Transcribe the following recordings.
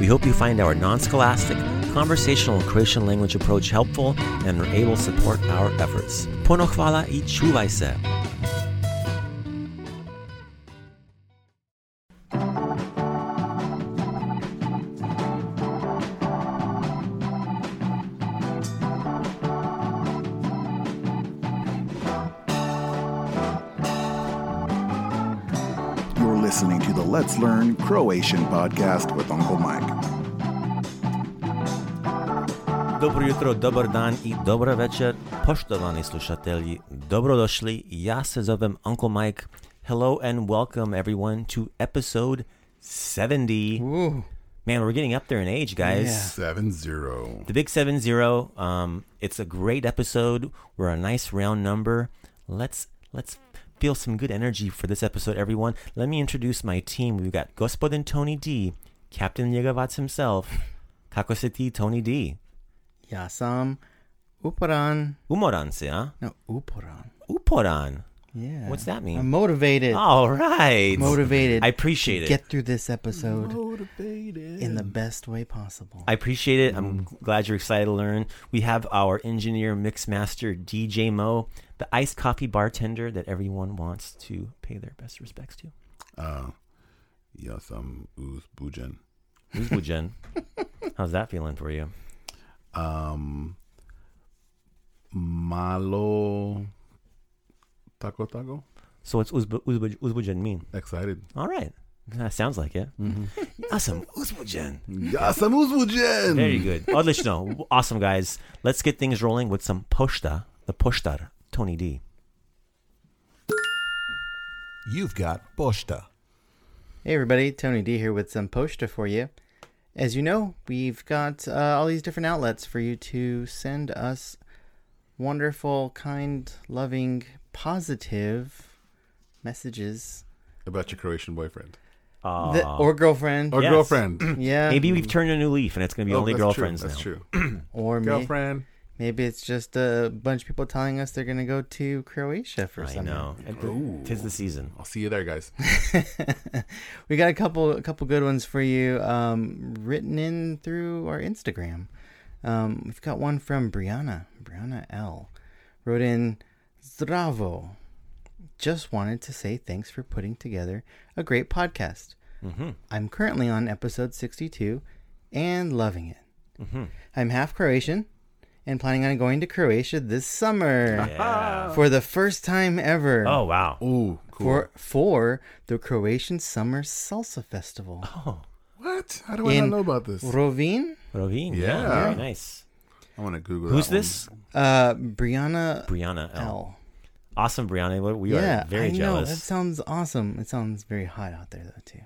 We hope you find our non scholastic, conversational Croatian language approach helpful and are able to support our efforts. Puno hvala i čuvaj se. Listening to the Let's Learn Croatian podcast with Uncle Mike. Dobro jutro, dobar dan i dobra večer. Poštovani slušatelji, dobrodošli. Ja se zovem Uncle Mike. Hello and welcome everyone to episode 70. Ooh. Man, we're getting up there in age, guys. Yeah. 7 0. The big 7 0. Um, it's a great episode. We're a nice round number. Let's let's feel some good energy for this episode, everyone. Let me introduce my team. We've got Gospodin Tony D, Captain Yegavac himself, Kakositi Tony D. Yasam uporan. Umoran se, huh? No, uporan. Uporan. Yeah. What's that mean? I'm motivated. All right. motivated. I appreciate to it. Get through this episode Motivated. in the best way possible. I appreciate it. I'm mm. glad you're excited to learn. We have our engineer, mix master, DJ Mo, the iced coffee bartender that everyone wants to pay their best respects to. Uh, ja sam uzbuđen. Who's Bujen? How's that feeling for you? Um, malo taco taco. So what's uzbu- uzbu- uzbujen mean? Excited. All right. That sounds like it. Mm-hmm. Awesome. Uzbujen. Ja sam uzbuđen. Very good. Odlično. Awesome, guys. Let's get things rolling with some poshta, the poshtar, Tony D. You've got Posta. Hey everybody, Tony D here with some posta for you. As you know, we've got uh, all these different outlets for you to send us wonderful, kind, loving, positive messages. About your Croatian boyfriend Uh, The- or girlfriend. or Yes. girlfriend. yeah. maybe we've turned a new leaf and it's going to be Oh, only that's girlfriends true. That's now. true. Or may- Girlfriend. Maybe it's just a bunch of people telling us they're going to go to Croatia for I something. I know. Ooh. Tis the season. I'll see you there, guys. we got a couple a couple good ones for you um, written in through our Instagram. Um, we've got one from Brianna. Brianna L. Wrote in Zdravo. Just wanted to say thanks for putting together a great podcast. Mm-hmm. I'm currently on episode 62 and loving it. Mm-hmm. I'm half Croatian and planning on going to Croatia this summer Yeah. for the first time ever. oh, wow. Ooh, cool. For for the Croatian Summer Salsa Festival. Oh, what? How do I not know about this? Rovinj? Rovinj. Yeah. Very nice. I want to Google. Who's that one. this? Uh, Brianna Brianna L. L. Awesome, Brianna. We- We yeah, are very I know. That sounds awesome. It sounds very hot out there, though, too.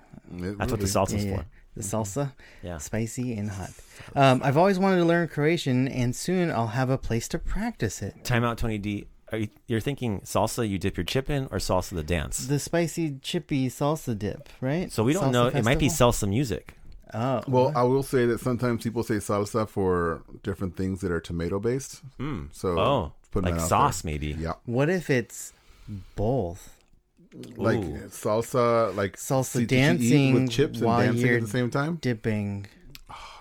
It That's what the salsa's Yeah, yeah. for. The salsa, Yeah. spicy and hot. Um, I've always wanted to learn Croatian, and soon I'll have a place to practice it. Time out, Tony D. Are you, you're thinking salsa you dip your chip in or salsa the dance? The spicy chippy salsa dip, right? So we don't Salsa know. It might be salsa music. Oh, Well, what? I will say that sometimes people say salsa for different things that are tomato based. Mm. So Oh, putting like sauce there. maybe. Yeah, what if it's both? Like Ooh. salsa, like Salsa see- did you eat dancing with chips and dancing at the same time. Dipping.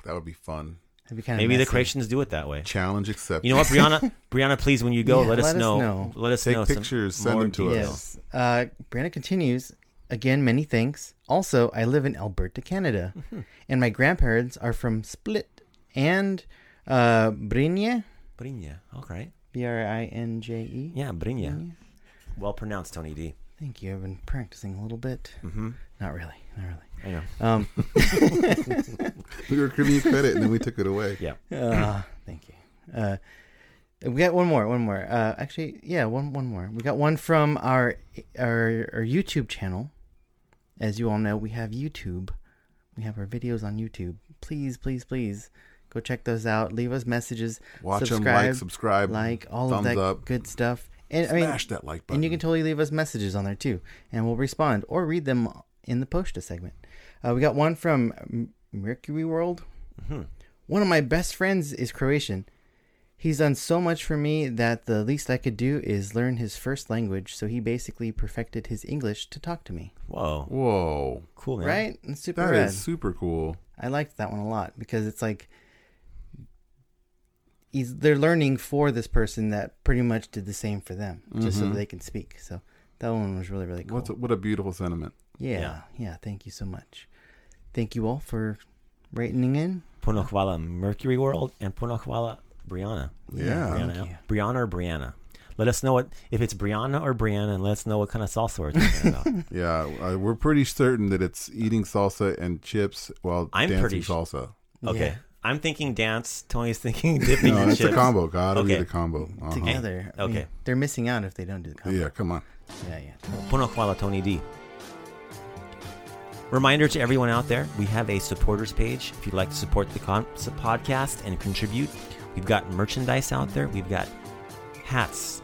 That would be fun. That'd be kind of Maybe the. Croatians do it that way. Challenge accepted. You know what, Brianna? Brianna, please, when you go, Yeah, let us let us know. know. Let us Take know. pictures, send them to us. details. Yes. Uh, Brianna continues. Again, many thanks. Also, I live in Alberta, Canada, Mm-hmm. and my grandparents are from Split and uh, Brinje, Brinja. All right. B R I N J E. Yeah, Brinja. Well pronounced, Tony D. Thank you. I've been practicing a little bit. Mm-hmm. Not really. Not really. I know. Um, we were giving you credit and then we took it away. Yeah. uh, thank you. Uh, we got one more. One more. Uh, actually, yeah, one one more. We got one from our our our YouTube channel. As you all know, we have YouTube. We have our videos on YouTube. Please, please, please go check those out. Leave us messages. Watch them, like, subscribe, like all of that up. good stuff. And I mean, Smash that like button. and you can totally leave us messages on there too, and we'll respond or read them in the Posta segment. Uh, we got one from Mercury World. Mhm. One of my best friends is Croatian. He's done so much for me that the least I could do is learn his first language. So he basically perfected his English to talk to me. Whoa. Whoa, Cool, man. Right? It's super that rad. is super cool. I liked that one a lot because it's like he's they're learning for this person that pretty much did the same for them, just so Mhm. that they can speak. So that one was really really cool. What's a, what a beautiful sentiment. yeah, Yeah. yeah, Thank you so much. Thank you all for rating in. Puno hvala Mercury World and Puno hvala Brianna. Yeah. Brianna, Brianna or Brianna. Let us know what if it's Brianna or Brianna, and let us know what kind of salsa we're talking about. Yeah, uh, we're pretty certain that it's eating salsa and chips while I'm dancing pretty sh- salsa. Okay, Yeah. I'm thinking dance. Tony's thinking dipping No, your it's chips. a combo. Gotta Okay. be the combo. Uh-huh. Together. I mean, okay. they're missing out if they don't do the combo. Yeah, come on. Yeah, yeah. Puno hvala Tony D. Reminder to everyone out there, we have a supporters page. If you'd like to support the con- podcast and contribute, we've got merchandise out there. We've got hats,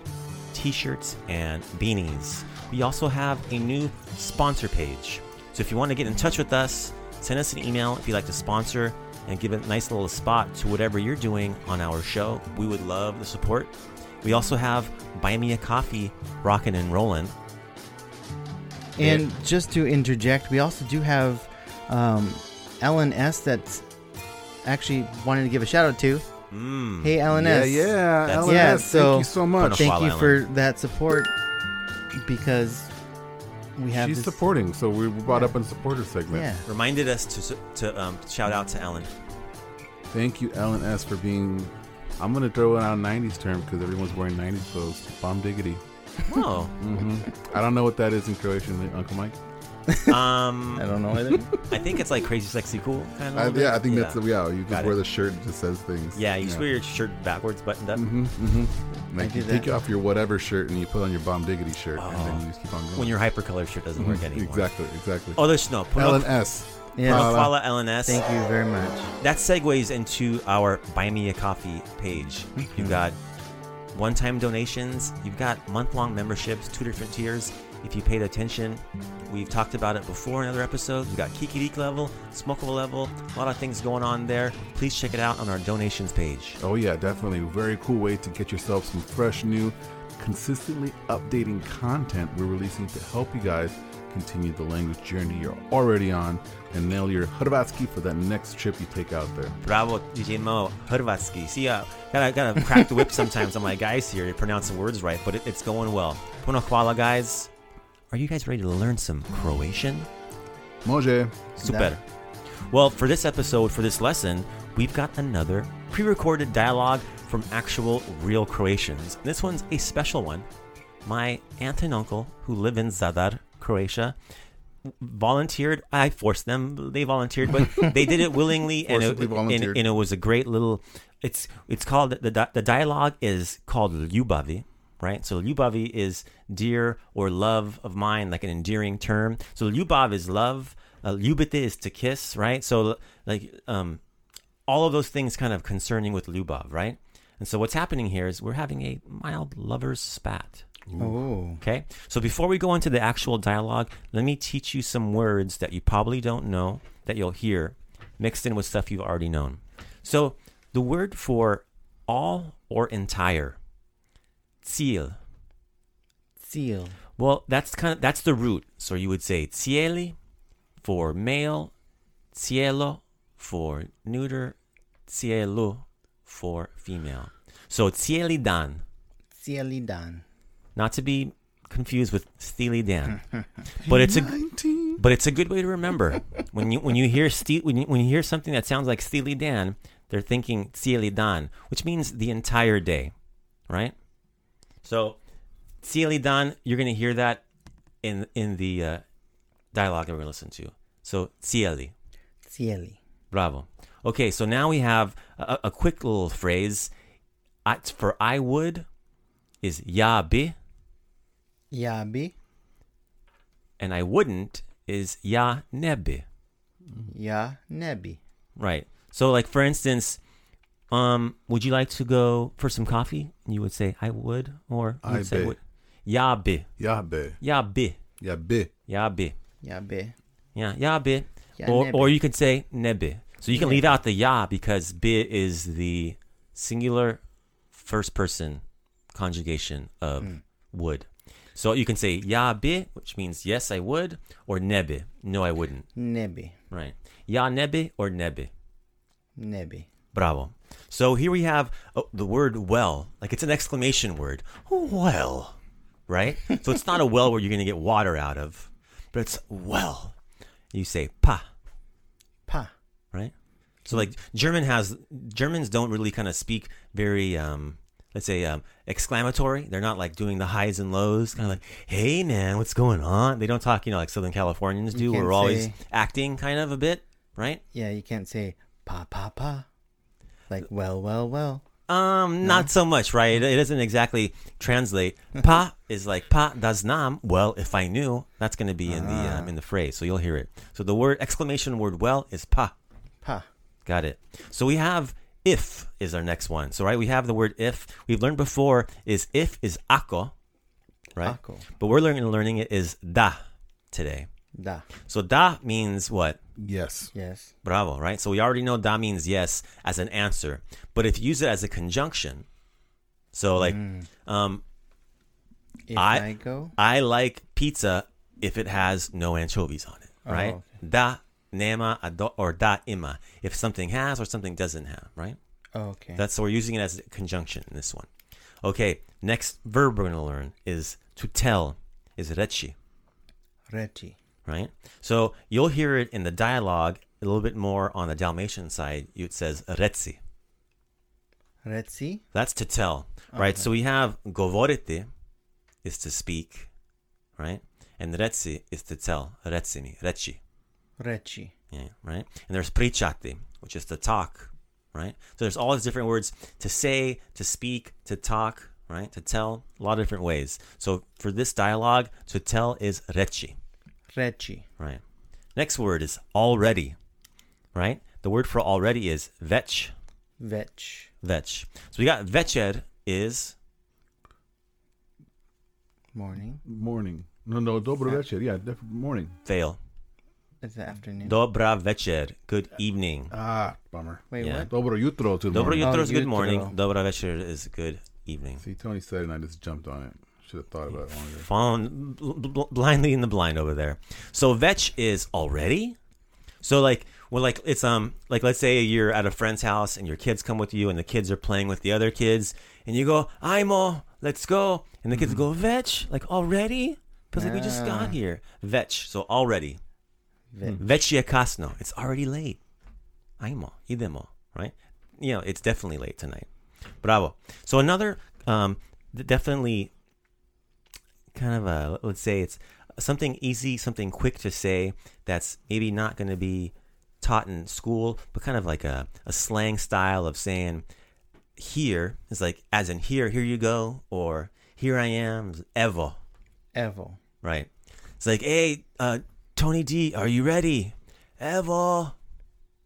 t-shirts, and beanies. We also have a new sponsor page. So if you want to get in touch with us, send us an email if you'd like to sponsor and give a nice little spot to whatever you're doing on our show. We would love the support. We also have Buy Me a Coffee rocking and rolling. And just to interject, we also do have um, Ellen S. That's actually wanted to give a shout out to. Mm. Hey, Ellen Yeah, S. yeah. That's- Ellen Yeah, S, so- thank you so much. Thank Thank you Ellen. for that support because we have She's this, supporting, so we brought Yeah. up in supporter segment. Yeah. reminded us to to um, shout out to Ellen. Thank you, Ellen S, for being. I'm gonna throw it out a '90s term because everyone's wearing '90s clothes. Bomb diggity. Oh, hmm I don't know what that is in Croatian, Uncle Mike. um, I don't know either. I think it's like crazy, sexy, cool kind I, of. yeah, I think that's the, yeah. You Got just it. wear the shirt that just says things. Yeah, you just wear your shirt backwards, buttoned up. Mm-hmm, mm-hmm. Like you take off your whatever shirt and you put on your bomb diggity shirt, and then Oh. you just keep on going. When your hypercolor shirt doesn't work Mhm, anymore. Exactly, exactly. Oh, there's no. Puno, Ellen S. Yeah. Puno Hvala. hvala LNS. Thank you very much. That segues into our Buy Me a Coffee page. You've got one time donations, you've got month long memberships, two different tiers. If you paid attention, we've talked about it before in other episodes. We've got Kikirik level, Smokable level, a lot of things going on there. Please check it out on our donations page. Oh yeah, definitely. Very cool way to get yourself some fresh, new, consistently updating content we're releasing to help you guys continue the language journey you're already on and nail your Hrvatski for that next trip you take out there. Bravo, DJ Mo, Hrvatski. See, uh, gotta, gotta crack the whip sometimes on my guys here to pronounce the words right, but it, it's going well. Puno hvala, guys. Are you guys ready to learn some Croatian? Može. Super. Well, for this episode, for this lesson, we've got another pre recorded dialogue from actual real Croatians. This one's a special one. My aunt and uncle, who live in Zadar, Croatia, volunteered. I forced them. They volunteered, but they did it willingly, and it, and, and it was a great little. It's it's called the the dialogue is called Lyubavi, right? So Lyubavi is dear or love of mine, like an endearing term. So Lyubav is love. Uh, Lyubite is to kiss, right? So like um, all of those things kind of concerning with Lyubov, right? And so what's happening here is we're having a mild lover's spat. Oh. Okay. So before we go into the actual dialogue, let me teach you some words that you probably don't know that you'll hear mixed in with stuff you've already known. So the word for all or entire, tsiel. Seal. Well, that's kind of that's the root. So you would say tsieli for male, cielo for neuter, cielo for female. So tsieli dan. Cieli dan. not to be confused with Steely Dan, but it's a but it's a good way to remember when you when you hear Ste- when you, when you hear something that sounds like Steely Dan, they're thinking Steely Dan, which means the entire day, right? So Steely Dan, you're gonna hear that in in the uh, dialogue that we're gonna listen to. So Cieli, Cieli. bravo. Okay, so now we have a, a quick little phrase. For I would is ya be. Yabi. and I wouldn't is ya nebi. Ya nebi. Right. So like for instance, um, would you like to go for some coffee? You would say I would, or you I would say be. would. Ya be. Yahbe. Ya be. Yahbe. Ya be. Yabe. Yeah, ya be. Ya or nebi. or you could say nebe. So you can Nebi. leave out the ya because be is the singular first person conjugation of Hmm. would. So you can say ya be, which means yes I would, or nebe, no I wouldn't. Nebe. Right. Ya nebe or nebe. Nebi. Bravo. So here we have oh, the word well, like it's an exclamation word. Well, right? so it's not a well where you're going to get water out of, but it's well. You say pa, Pa. right? So like German has Germans don't really kind of speak very um let's say um exclamatory. They're not like doing the highs and lows, kind of like, "Hey man, what's going on?" They don't talk, you know, like Southern Californians do. We're always acting kind of a bit, right? Yeah, you can't say pa pa pa. Like well, well, well. Um, not so much, right? It, it doesn't exactly translate. Pa is like pa das nam. Well, if I knew, that's going to be in the um, in the phrase, so you'll hear it. So the word exclamation word well is pa. Pa. Got it. So we have if is our next one. So right, we have the word if. We've learned before is if is ako, right? Ako. But we're learning learning it is da today. Da. So da means what? Yes. Yes. Bravo, right? So we already know da means yes as an answer. But if you use it as a conjunction, so like, um, If I- I, go. I like pizza if it has no anchovies on it, Oh, right? okay. Da nema ado- or da ima if something has or something doesn't have, right? Oh, okay. That's so we're using it as a conjunction in this one. Okay, next verb we're going to learn is to tell is rechi, Rechi. Right? So you'll hear it in the dialogue a little bit more on the Dalmatian side. It says retzi. Retsi. That's to tell, right? So we have govorete is to speak, right? And retzi is to tell. Retsimi, rechi, Rechi. yeah, right? And there's pričate, which is to talk, right? So there's all these different words to say, to speak, to talk, right? To tell, a lot of different ways. So for this dialogue, to tell is rechi, Rechi. right? Next word is already, right? The word for already is vech, Vech. vech. So we got vecher is Morning. Morning. No, no, dobro večer. Yeah, def- morning. fail. It's the afternoon. Dobra večer. Good evening. Ah, bummer. Wait, Yeah. what? Dobro jutro to the Dobro morning. jutro Oh, is good jutro. morning. Dobra večer is good evening. See, Tony said it and I just jumped on it. Should have thought about it longer. Following bl- bl- blindly in the blind over there. So vech is already. So like well like it's um like let's say you're at a friend's house and your kids come with you and the kids are playing with the other kids and you go Imo let's go and the kids go vech like already because like we just got here vech so already Vech. Vechia Casno. It's already late. Aimo, idemo, right? You know, it's definitely late tonight. Bravo. So another, um, definitely kind of a, let's say it's something easy, something quick to say that's maybe not going to be taught in school, but kind of like a, a slang style of saying here is like as in here, here you go, or here I am, ever, Evo. right? It's like, hey, uh, Tony D, are you ready? Ever,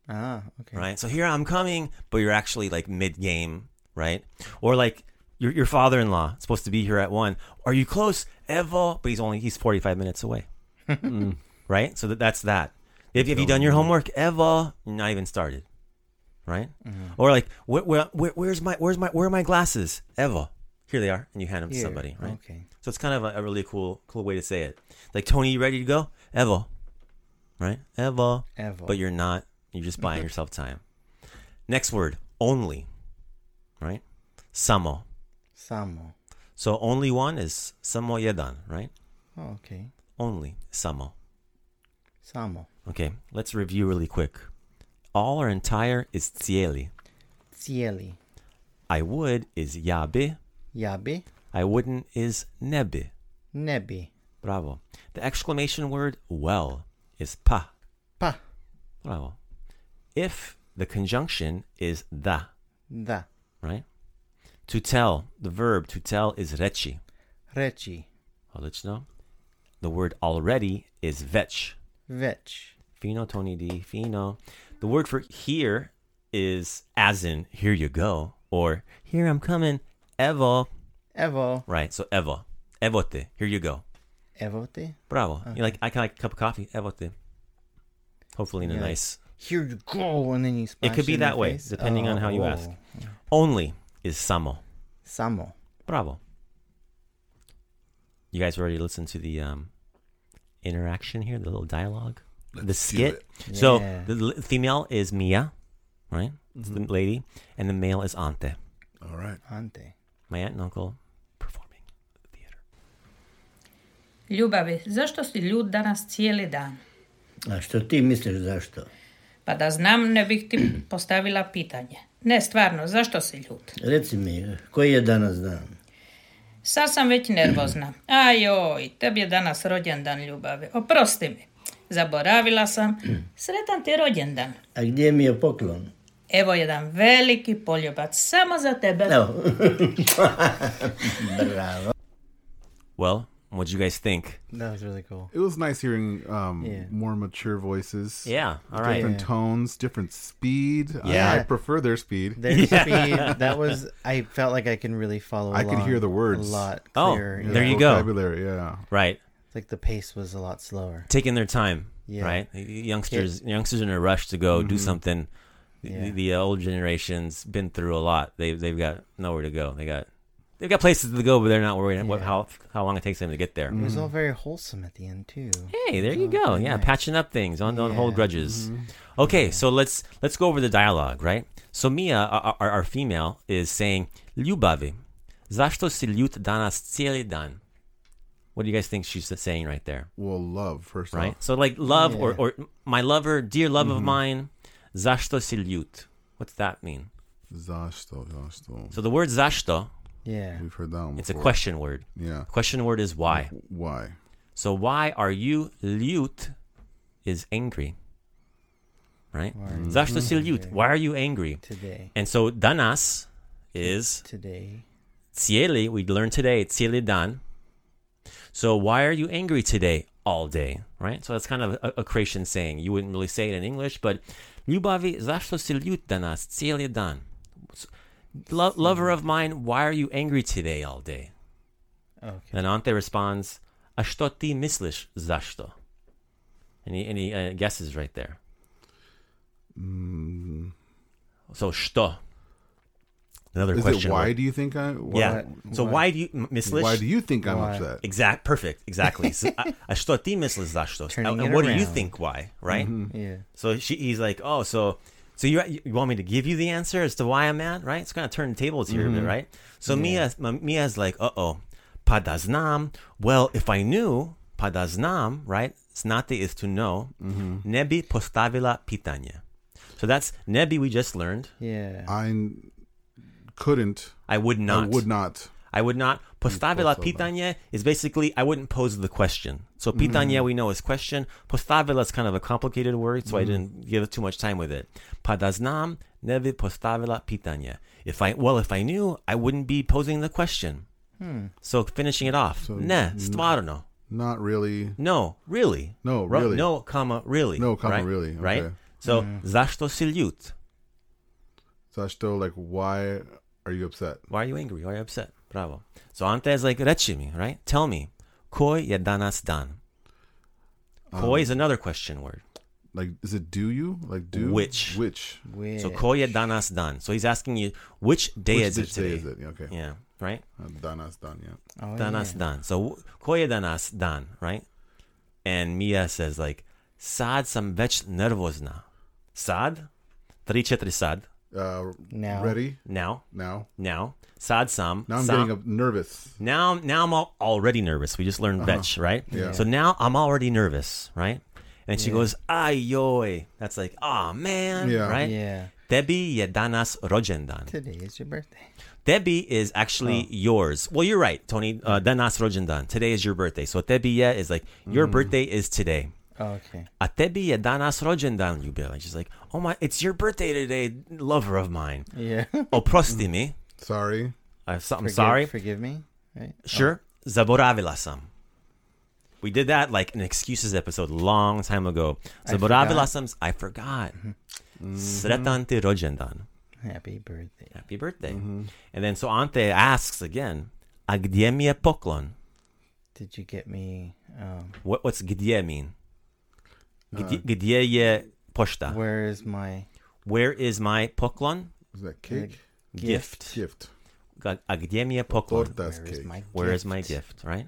Ah, okay. right? So here I'm coming, but you're actually like mid game, right? Or like your your father in law supposed to be here at one. Are you close, Evo? But he's only he's 45 minutes away, Mm, right? So that, that's that. If have you done your homework, Evo? You're not even started, right? Or like where, where, where where's my where's my where are my glasses, Evo? Here they are, and you hand them to somebody, right? Okay. So it's kind of a, a really cool cool way to say it. Like Tony, you ready to go? Evo, right? Evo Evo. but you're not. You're just buying yourself time. Next word, only. Right? Samo. Samo. So only one is samo jedan, right? Oh, okay. Only samo. Samo. Okay, let's review really quick. All or entire is tsieli. Cieli. I would is yabe. Yabe. I wouldn't is nebe. Nebi. Bravo. The exclamation word well is pa. Pa. Bravo. If the conjunction is da, Da. right? To tell, the verb to tell is. Reci. You know. The word already is vetch. Vech. Fino, Tony D, fino. The word for here is as in here you go, or here I'm coming, evo. Evo. Right, so evo. Evote, here you go. Evote. Bravo. You like, I can like a cup of coffee, evote. Hopefully in a nice. Here you go, and then you splash could be that way, face? depending on how you Oh, ask. Only is samo. Samo. Bravo. You guys already listened to the um, interaction here, the little dialogue, the Let's do skit? So Yeah. the female is Mia, right? It's Mm-hmm. the lady, and the male is Ante, All right. Ante. my aunt and uncle performing at the theater. Ljubavi, zašto si ljud danas cijeli dan? A što ti misliš zašto? Pa da znam, ne bih ti postavila pitanje. Ne, stvarno, zašto si ljud? Reci mi, koji je danas dan? Sad sam već nervozna. Ajoj, tebi je danas rođendan ljubavi. Oprosti mi. Zaboravila sam. Sretan ti rođendan. A gdje mi je poklon? Evo jedan veliki poljubac samo za tebe. Evo. Bravo. Well, what do you guys think? That was really cool. It was nice hearing um, Yeah. more mature voices. Yeah, all right. Different tones, different speed. I- Yeah. I, prefer their speed. Their speed. That was. I felt like I can really follow. I could along hear the words. a lot Oh, clearer. there you go. Vocabulary, yeah. Right, It's like the pace was a lot slower. taking their time. Yeah. Right, youngsters, youngsters in a rush to go do something. The, Mm-hmm. Yeah. the old generation's been through a lot. They they've got nowhere to go. They got they've got places to go, but they're not worried what Yeah. how how long it takes them to get there. It was all mm. very wholesome at the end too. Hey, there you go. Yeah, nice. patching up things. Don't don't hold Yeah. grudges. Mm-hmm. Okay, so let's let's go over the dialogue, right? So Mia, our, our, our female, is saying, "Ljubavi, zašto si ljut danas cijeli dan?" What do you guys think she's saying right there? Well, love, first Right. off. So like love or Yeah. or my lover, dear love of mm-hmm. mine, zašto si ljut? What's that mean? Zašto, zašto. So the word zašto, Yeah. We've heard that one it's a question word. Yeah. Question word is why. Why? So why are you ljut is angry. Right? Zašto si ljut? Why are you angry? Today. And so danas is Today. cijeli, we learned today, cijeli dan. So why are you angry today all day? Right? So that's kind of a, a Croatian saying. You wouldn't really say it in English, but ljubavi, zašto si ljut danas cijeli dan? So, Lo- lover of mine, why are you angry today all day? Okay. And Ante responds, a što ti misliš zašto? And he, and he uh, guesses right there. So što? Another Is question. it why word. do you think I? Why, yeah. So why do you m- misliš? Why do you think I'm Why? upset? Exact. Perfect. Exactly. So, a, a što ti misliš zašto? Turning and it what do you think why? Right. Yeah. So she, he's like, oh, so so you you want me to give you the answer as to why I'm mad, right? It's gonna turn the tables here a bit, right? So Mia Mia's like, uh oh, padaznam. Well, if I knew padaznam, right? Znati is to know. Nebi postavila pitanje. So that's nebi. We just learned. Yeah. I couldn't. I would not. I would not. I would not. Postavila postavila. pitanje is basically I wouldn't pose the question. So pitanje mm. we know is question. Postavila is kind of a complicated word, so I mm-hmm. didn't give it too much time with it. Padaznam ne bi postavila pitanje. If I well, if I knew, I wouldn't be posing the question. Hmm. So finishing it off. So ne, stvarno. Not really. No, really. No, really. No, comma, really. No, comma, right? really, Right? okay. So, hmm. zašto si ljut? Zašto, like, why are you upset? Why are you angry? Why are you upset? Bravo. So, ante is like, reči mi, right? Tell me. Koj je danas dan? Koj is another question word. Like, is it do you? Like, do? Which? Which? Which? So, koj je danas dan? So, he's asking you, which day Which is it which today? day is it? Okay. Yeah, right? Uh, Danas done, yeah. Oh, Danas yeah. dan. So, koj je danas dan, right? And Mia says, like, sad sam već nervozna. Sad? Tri, četiri sad. Uh, Now. Ready? Now. Now? Now. Sad sam. Now I'm sam. getting up nervous. Now, now I'm already nervous. We just learned vetch, right? Uh-huh. Yeah. So now I'm already nervous, right? And she Yeah. goes, ay yoy. That's like, oh man, Yeah. right? Yeah. Debbie je danas rođendan. Today is your birthday. Debbie is actually yours. Well, you're right, Tony. Uh, danas rođendan. Today is your birthday. So tebi je is like, your birthday is today. Oh, okay. A tebi je danas rođendan, Ljubila. She's like, oh my, it's your birthday today, lover of mine. Yeah. Oprosti mi. Sorry. Uh, so, I'm Forgive- sorry. Forgive me. Right. Sure. Zaboravila sam. We did that like an excuses episode long time ago. I Zaboravila forgot. sam. I forgot. Sretan ti rođendan. Happy birthday. Happy birthday. Mm-hmm. And then so Ante asks again, a gdje mi je poklon? Did you get me? Um, What, what's gdje mean? Gdje, Uh, gdje je pošta? where is my Where is my poklon? Is that cake? Gift. Gift. Ga- A mi je where is my Where is my gift, right?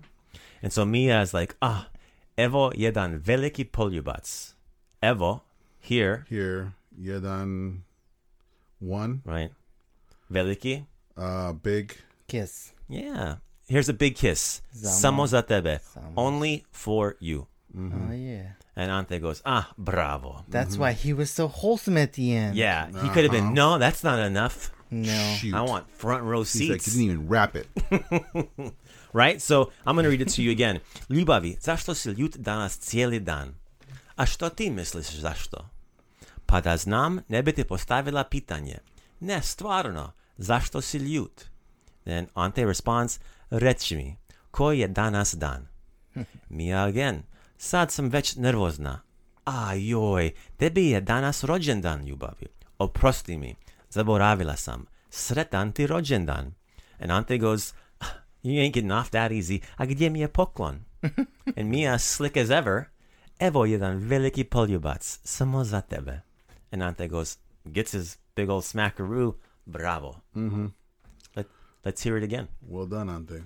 And so Mia is like, ah, evo jedan veliki poljubac. Evo, here, Here, jedan one. right? Veliki, Uh, big. kiss? yeah. Here's a big kiss. Samo. Samo za tebe. Samo. Only for you. Mm-hmm. Oh yeah. And Ante goes, ah, bravo. That's why he was so wholesome at the end. Yeah, he could have been, no, that's not enough. No. Shoot. I want front row He's like, seats. he didn't even wrap it. right? So I'm going to read it to you again. Ljubavi, zašto si ljut danas cijeli dan? A što ti misliš zašto? Pa da znam, ne bi ti postavila pitanje. Ne, stvarno, zašto si ljut? Then Ante responds, reći mi, koji je danas dan? Mia again, sad sam već nervozna. A joj, tebi je danas rođendan, ljubavi. Oprosti mi, zaboravila sam. Sretan ti rođendan. And Ante goes, you ain't getting off that easy. A gdje mi je poklon? and Mia, slick as ever, evo jedan veliki poljubac, samo za tebe. And Ante goes, gets his big old smackaroo, bravo. Mm-hmm. Let, let's hear it again. Well done, Ante.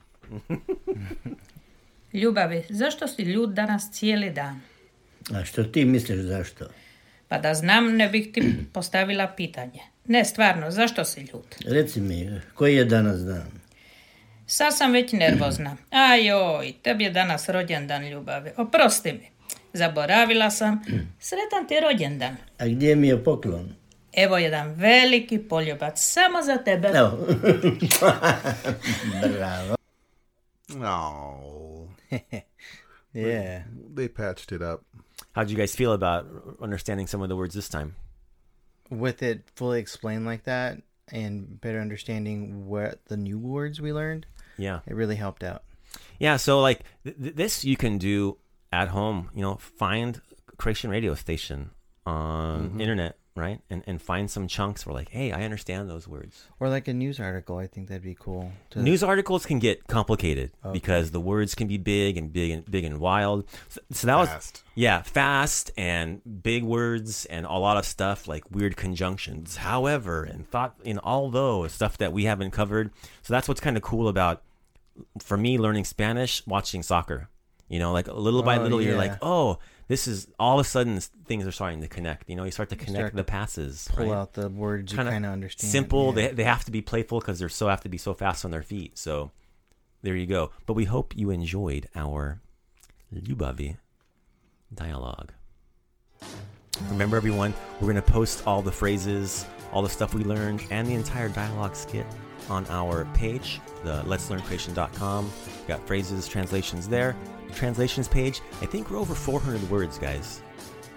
Ljubavi, zašto si ljut danas cijeli dan? A što ti misliš zašto? Pa da znam, ne bih ti postavila pitanje. Ne, stvarno, zašto si ljut? Reci mi, koji je danas dan? Sad sam već nervozna. A joj, tebi je danas rođendan ljubavi. Oprosti mi. Zaboravila sam. Sretan ti rođendan. A gdje mi je poklon? Evo jedan veliki poljubac samo za tebe. Evo. Bravo. Oh, Yeah. they patched it up. How'd you guys feel about understanding some of the words this time? With it fully explained like that and better understanding what the new words we learned, Yeah. it really helped out. Yeah, so like th- th- this you can do at home, you know, find Croatian radio station on mm-hmm. internet, right? And and find some chunks where like, hey, I understand those words. Or like a news article, I think that'd be cool. To, News articles can get complicated because the words can be big and big and big and wild. So, so that was Fast. yeah, fast and big words and a lot of stuff like weird conjunctions. However, and thought in although stuff that we haven't covered. So that's what's kind of cool about for me learning Spanish, watching soccer. You know, like little by Oh, little, you're like, oh, this is all of a sudden things are starting to connect. You know, you start to connect start the passes. pull right? out the words you Kinda kind of understand. Simple. Yeah. They they have to be playful because they're so have to be so fast on their feet. So there you go. But we hope you enjoyed our Lubavi dialogue. Remember, everyone, we're going to post all the phrases, all the stuff we learned, and the entire dialogue skit on our page, the let'slearncroatian.com. We've got phrases, translations there. Translations page, I think we're over 400 words, guys.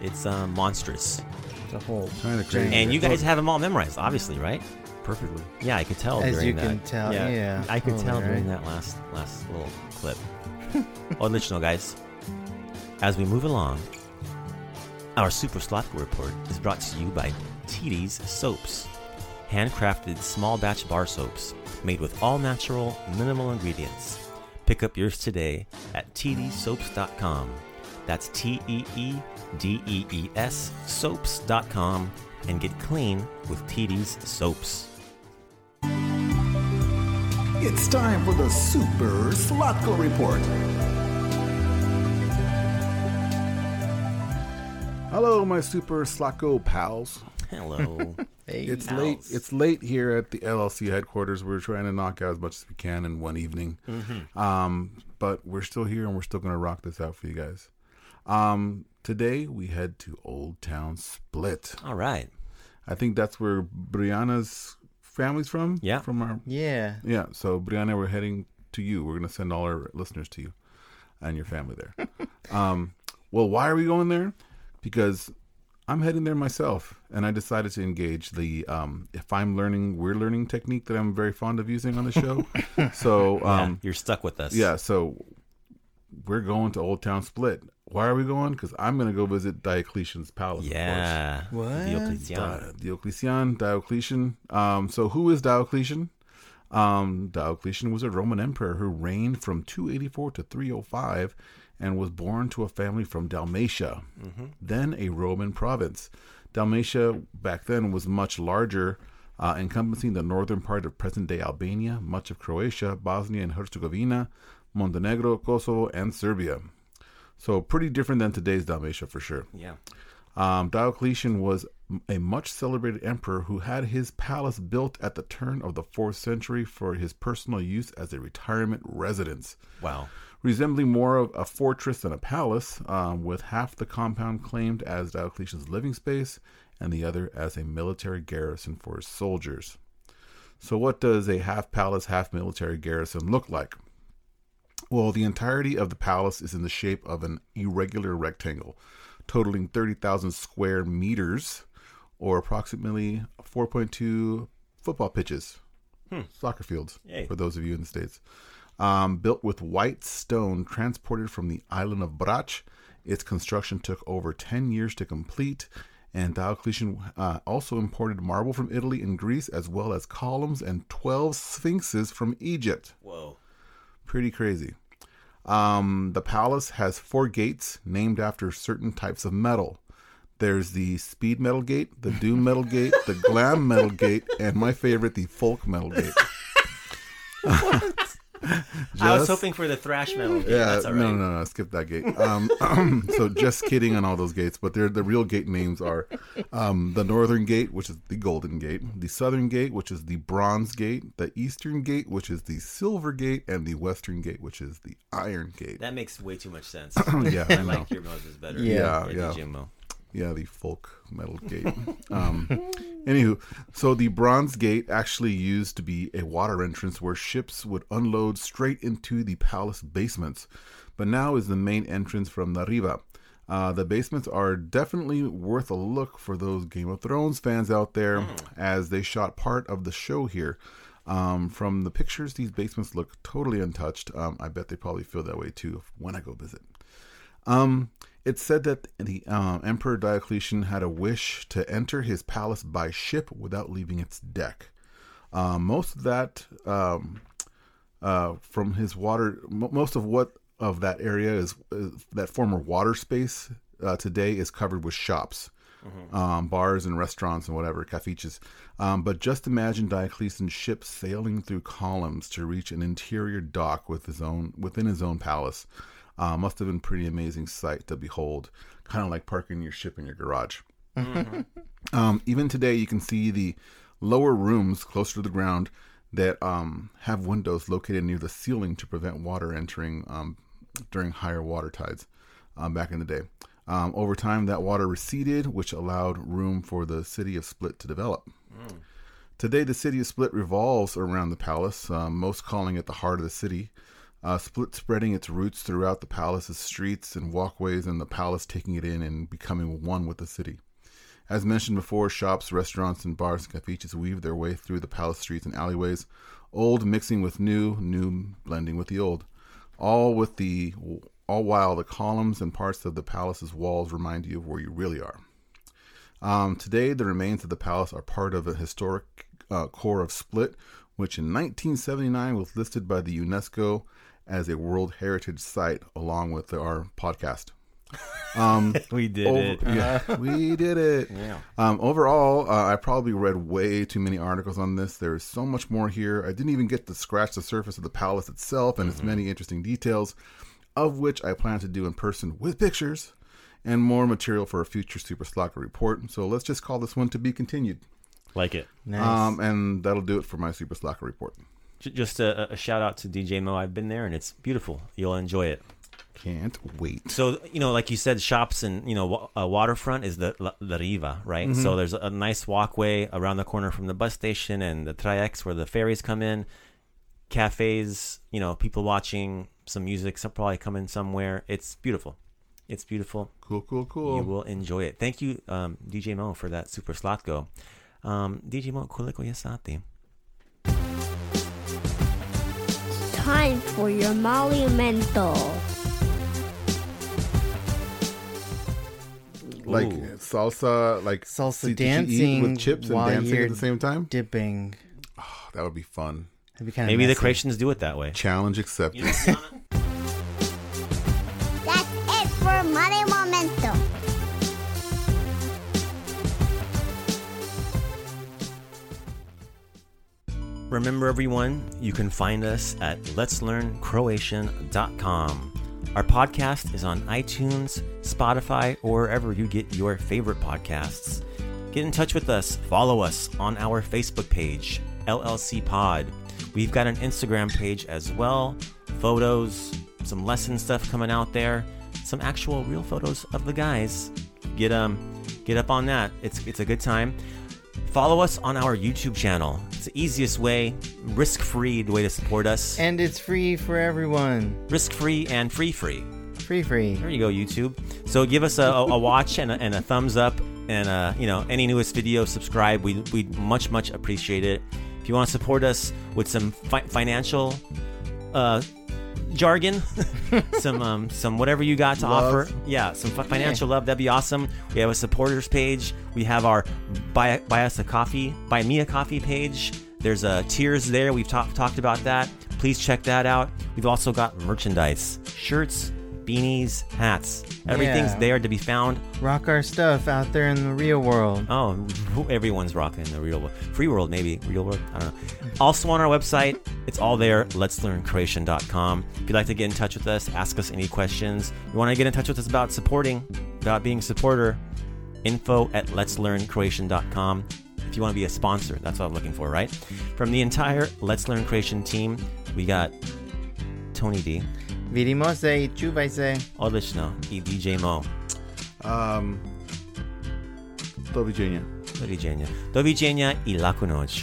It's uh, monstrous. The whole Kind of crazy. And you guys have them all memorized, obviously, right? perfectly. Yeah, I could tell As during you that. can tell, yeah, I could totally, tell during right? that last last little clip. oh, let guys. As we move along, our Super Slatko report is brought to you by TD's Soaps, handcrafted small batch bar soaps made with all natural, minimal ingredients. Pick up yours today at tdsoaps.com. That's T E E D E E S soaps.com and get clean with TD's Soaps. It's time for the Super Slatko Report. Hello, my super Slatko pals. Hello. Hey, It's late. It's late here at the LLC headquarters. We're trying to knock out as much as we can in one evening. Um, but we're still here and we're still going to rock this out for you guys. Um, today we head to Old Town Split. All right. I think that's where Brianna's family's from. Yeah. From our yeah. yeah. So Brianna, we're heading to you. We're going to send all our listeners to you and your family there. um, well, why are we going there? Because I'm heading there myself, and I decided to engage the um, if I'm learning, we're learning technique that I'm very fond of using on the show. so Yeah, um, you're stuck with us. yeah, so we're going to Old Town Split. Why are we going? Because I'm going to go visit Diocletian's palace. Yeah. What? Diocletian. Di- Diocletian, Diocletian. Um, so who is Diocletian? Um, Diocletian was a Roman emperor who reigned from 284 to 305 and was born to a family from Dalmatia, then a Roman province. Dalmatia back then was much larger, uh, encompassing the northern part of present day Albania, much of Croatia, Bosnia and Herzegovina, Montenegro, Kosovo, and Serbia. So pretty different than today's Dalmatia for sure. Yeah. Um, Diocletian was a much celebrated emperor who had his palace built at the turn of the fourth century for his personal use as a retirement residence. Wow. Resembling more of a fortress than a palace, um, with half the compound claimed as Diocletian's living space and the other as a military garrison for his soldiers. So, what does a half palace, half military garrison look like? Well, the entirety of the palace is in the shape of an irregular rectangle, totaling 30,000 square meters, or approximately 4.2 football pitches, soccer fields, Yay. for those of you in the States. Um, built with white stone transported from the island of Brač. its construction took over 10 years to complete. And Diocletian uh, also imported marble from Italy and Greece, as well as columns and 12 sphinxes from Egypt Whoa. pretty crazy. Um, the palace has four gates named after certain types of metal. There's the speed metal gate, the doom metal gate, the glam metal gate, and my favorite, the folk metal gate. I was hoping for the thrash metal. Game. Yeah, That's all right. no, no, no, skip that gate. Um, so just kidding on all those gates, but they're, the real gate names are um, the Northern Gate, which is the Golden Gate, the Southern Gate, which is the Bronze Gate, the Eastern Gate, which is the Silver Gate, and the Western Gate, which is the Iron Gate. That makes way too much sense. yeah, I I know. like your Moses better. Yeah, the yeah. Yeah, the folk metal gate. Um, anywho, so the bronze gate actually used to be a water entrance where ships would unload straight into the palace basements, but now is the main entrance from the Riva. Uh, the basements are definitely worth a look for those Game of Thrones fans out there, as they shot part of the show here. Um, from the pictures, these basements look totally untouched. Um, I bet they probably feel that way too when I go visit. Um, it's said that the uh, Emperor Diocletian had a wish to enter his palace by ship without leaving its deck. Um, most of that um, uh, from his water, mo most of what of that area is, is that former water space uh, today is covered with shops. Um, bars and restaurants and whatever, cafiches. Um, but just imagine Diocletian's ship sailing through columns to reach an interior dock with his own within his own palace. Uh, must have been a pretty amazing sight to behold, kind of like parking your ship in your garage. um, even today, you can see the lower rooms closer to the ground that um, have windows located near the ceiling to prevent water entering um, during higher water tides um, back in the day. Um, over time, that water receded, which allowed room for the city of Split to develop. Today, the city of Split revolves around the palace, uh, most calling it the heart of the city. Uh, Split spreading its roots throughout the palace's streets and walkways, and the palace taking it in and becoming one with the city. As mentioned before, shops, restaurants, and bars and weave their way through the palace streets and alleyways, old mixing with new, new blending with the old, all with the all while the columns and parts of the palace's walls remind you of where you really are. Um, today, the remains of the palace are part of a historic uh, core of Split, which in 1979 was listed by the UNESCO as a World Heritage Site, along with our podcast. Um, We did Ov- it. Yeah, we did it. Yeah. Um, overall, uh, I probably read way too many articles on this. There's so much more here. I didn't even get to scratch the surface of the palace itself and its many interesting details, of which I plan to do in person with pictures and more material for a future Super Slatko report. So let's just call this one to be continued. Like it. Nice. Um, and that'll do it for my Super Slatko report. J- Just a, a shout out to DJ Mo. I've been there and it's beautiful. You'll enjoy it. Can't wait. So you know, like you said, shops and you know, uh, waterfront is the La, La Riva, right? So there's a nice walkway around the corner from the bus station and the Traex where the ferries come in. Cafes, you know, people watching some music, some probably coming somewhere. It's beautiful. It's beautiful. Cool, cool, cool. You will enjoy it. Thank you, um, DJ Mo, for that super Slatko. Um, DJ Mo, kuliko yasati. Time for your monumental. like Ooh. salsa, like Salsa did dancing with chips and dancing at the same time. Dipping. Oh, that would be fun. That'd be kind of Maybe the Croatians do it that way. Challenge accepted. That's it Remember, everyone, you can find us at letslearncroatian.com. Our podcast is on iTunes, Spotify, or wherever you get your favorite podcasts. Get in touch with us. Follow us on our Facebook page, LLC Pod. We've got an Instagram page as well. Photos, some lesson stuff coming out there, some actual real photos of the guys. Get um, get up on that. It's it's a good time. Follow us on our YouTube channel. It's the easiest way, risk-free way to support us. And it's free for everyone. risk-free and free-free. Free, free. There you go, YouTube. So give us a, a, a watch and a, and a thumbs up, and uh, you know any newest video, subscribe. We we much much appreciate it. If you want to support us with some fi- financial uh, jargon, some um, some whatever you got to Love. offer, yeah, some fi- financial love, that'd be awesome. We have a supporters page. We have our buy buy us a coffee, buy me a coffee page. There's uh, tiers there. We've talked talked about that. Please check that out. We've also got merchandise, shirts, beanies, hats. Everything's Yeah. there to be found. Rock our stuff out there in the real world. Oh, everyone's rocking the real world. Free world, maybe. Real world. I don't know. Also on our website, it's all there. Let's learn Croatian.com. If you'd like to get in touch with us, ask us any questions. You want to get in touch with us about supporting, about being a supporter, info at let's learn Croatian.com. If you want to be a sponsor, that's what I'm looking for, right? From the entire Let's Learn Croatian team, we got Tony D, Vidimo se i čuvaj se. Odlično, i DJ Mo. Um, do widzenia. Do widzenia. Do widzenia i laku noć.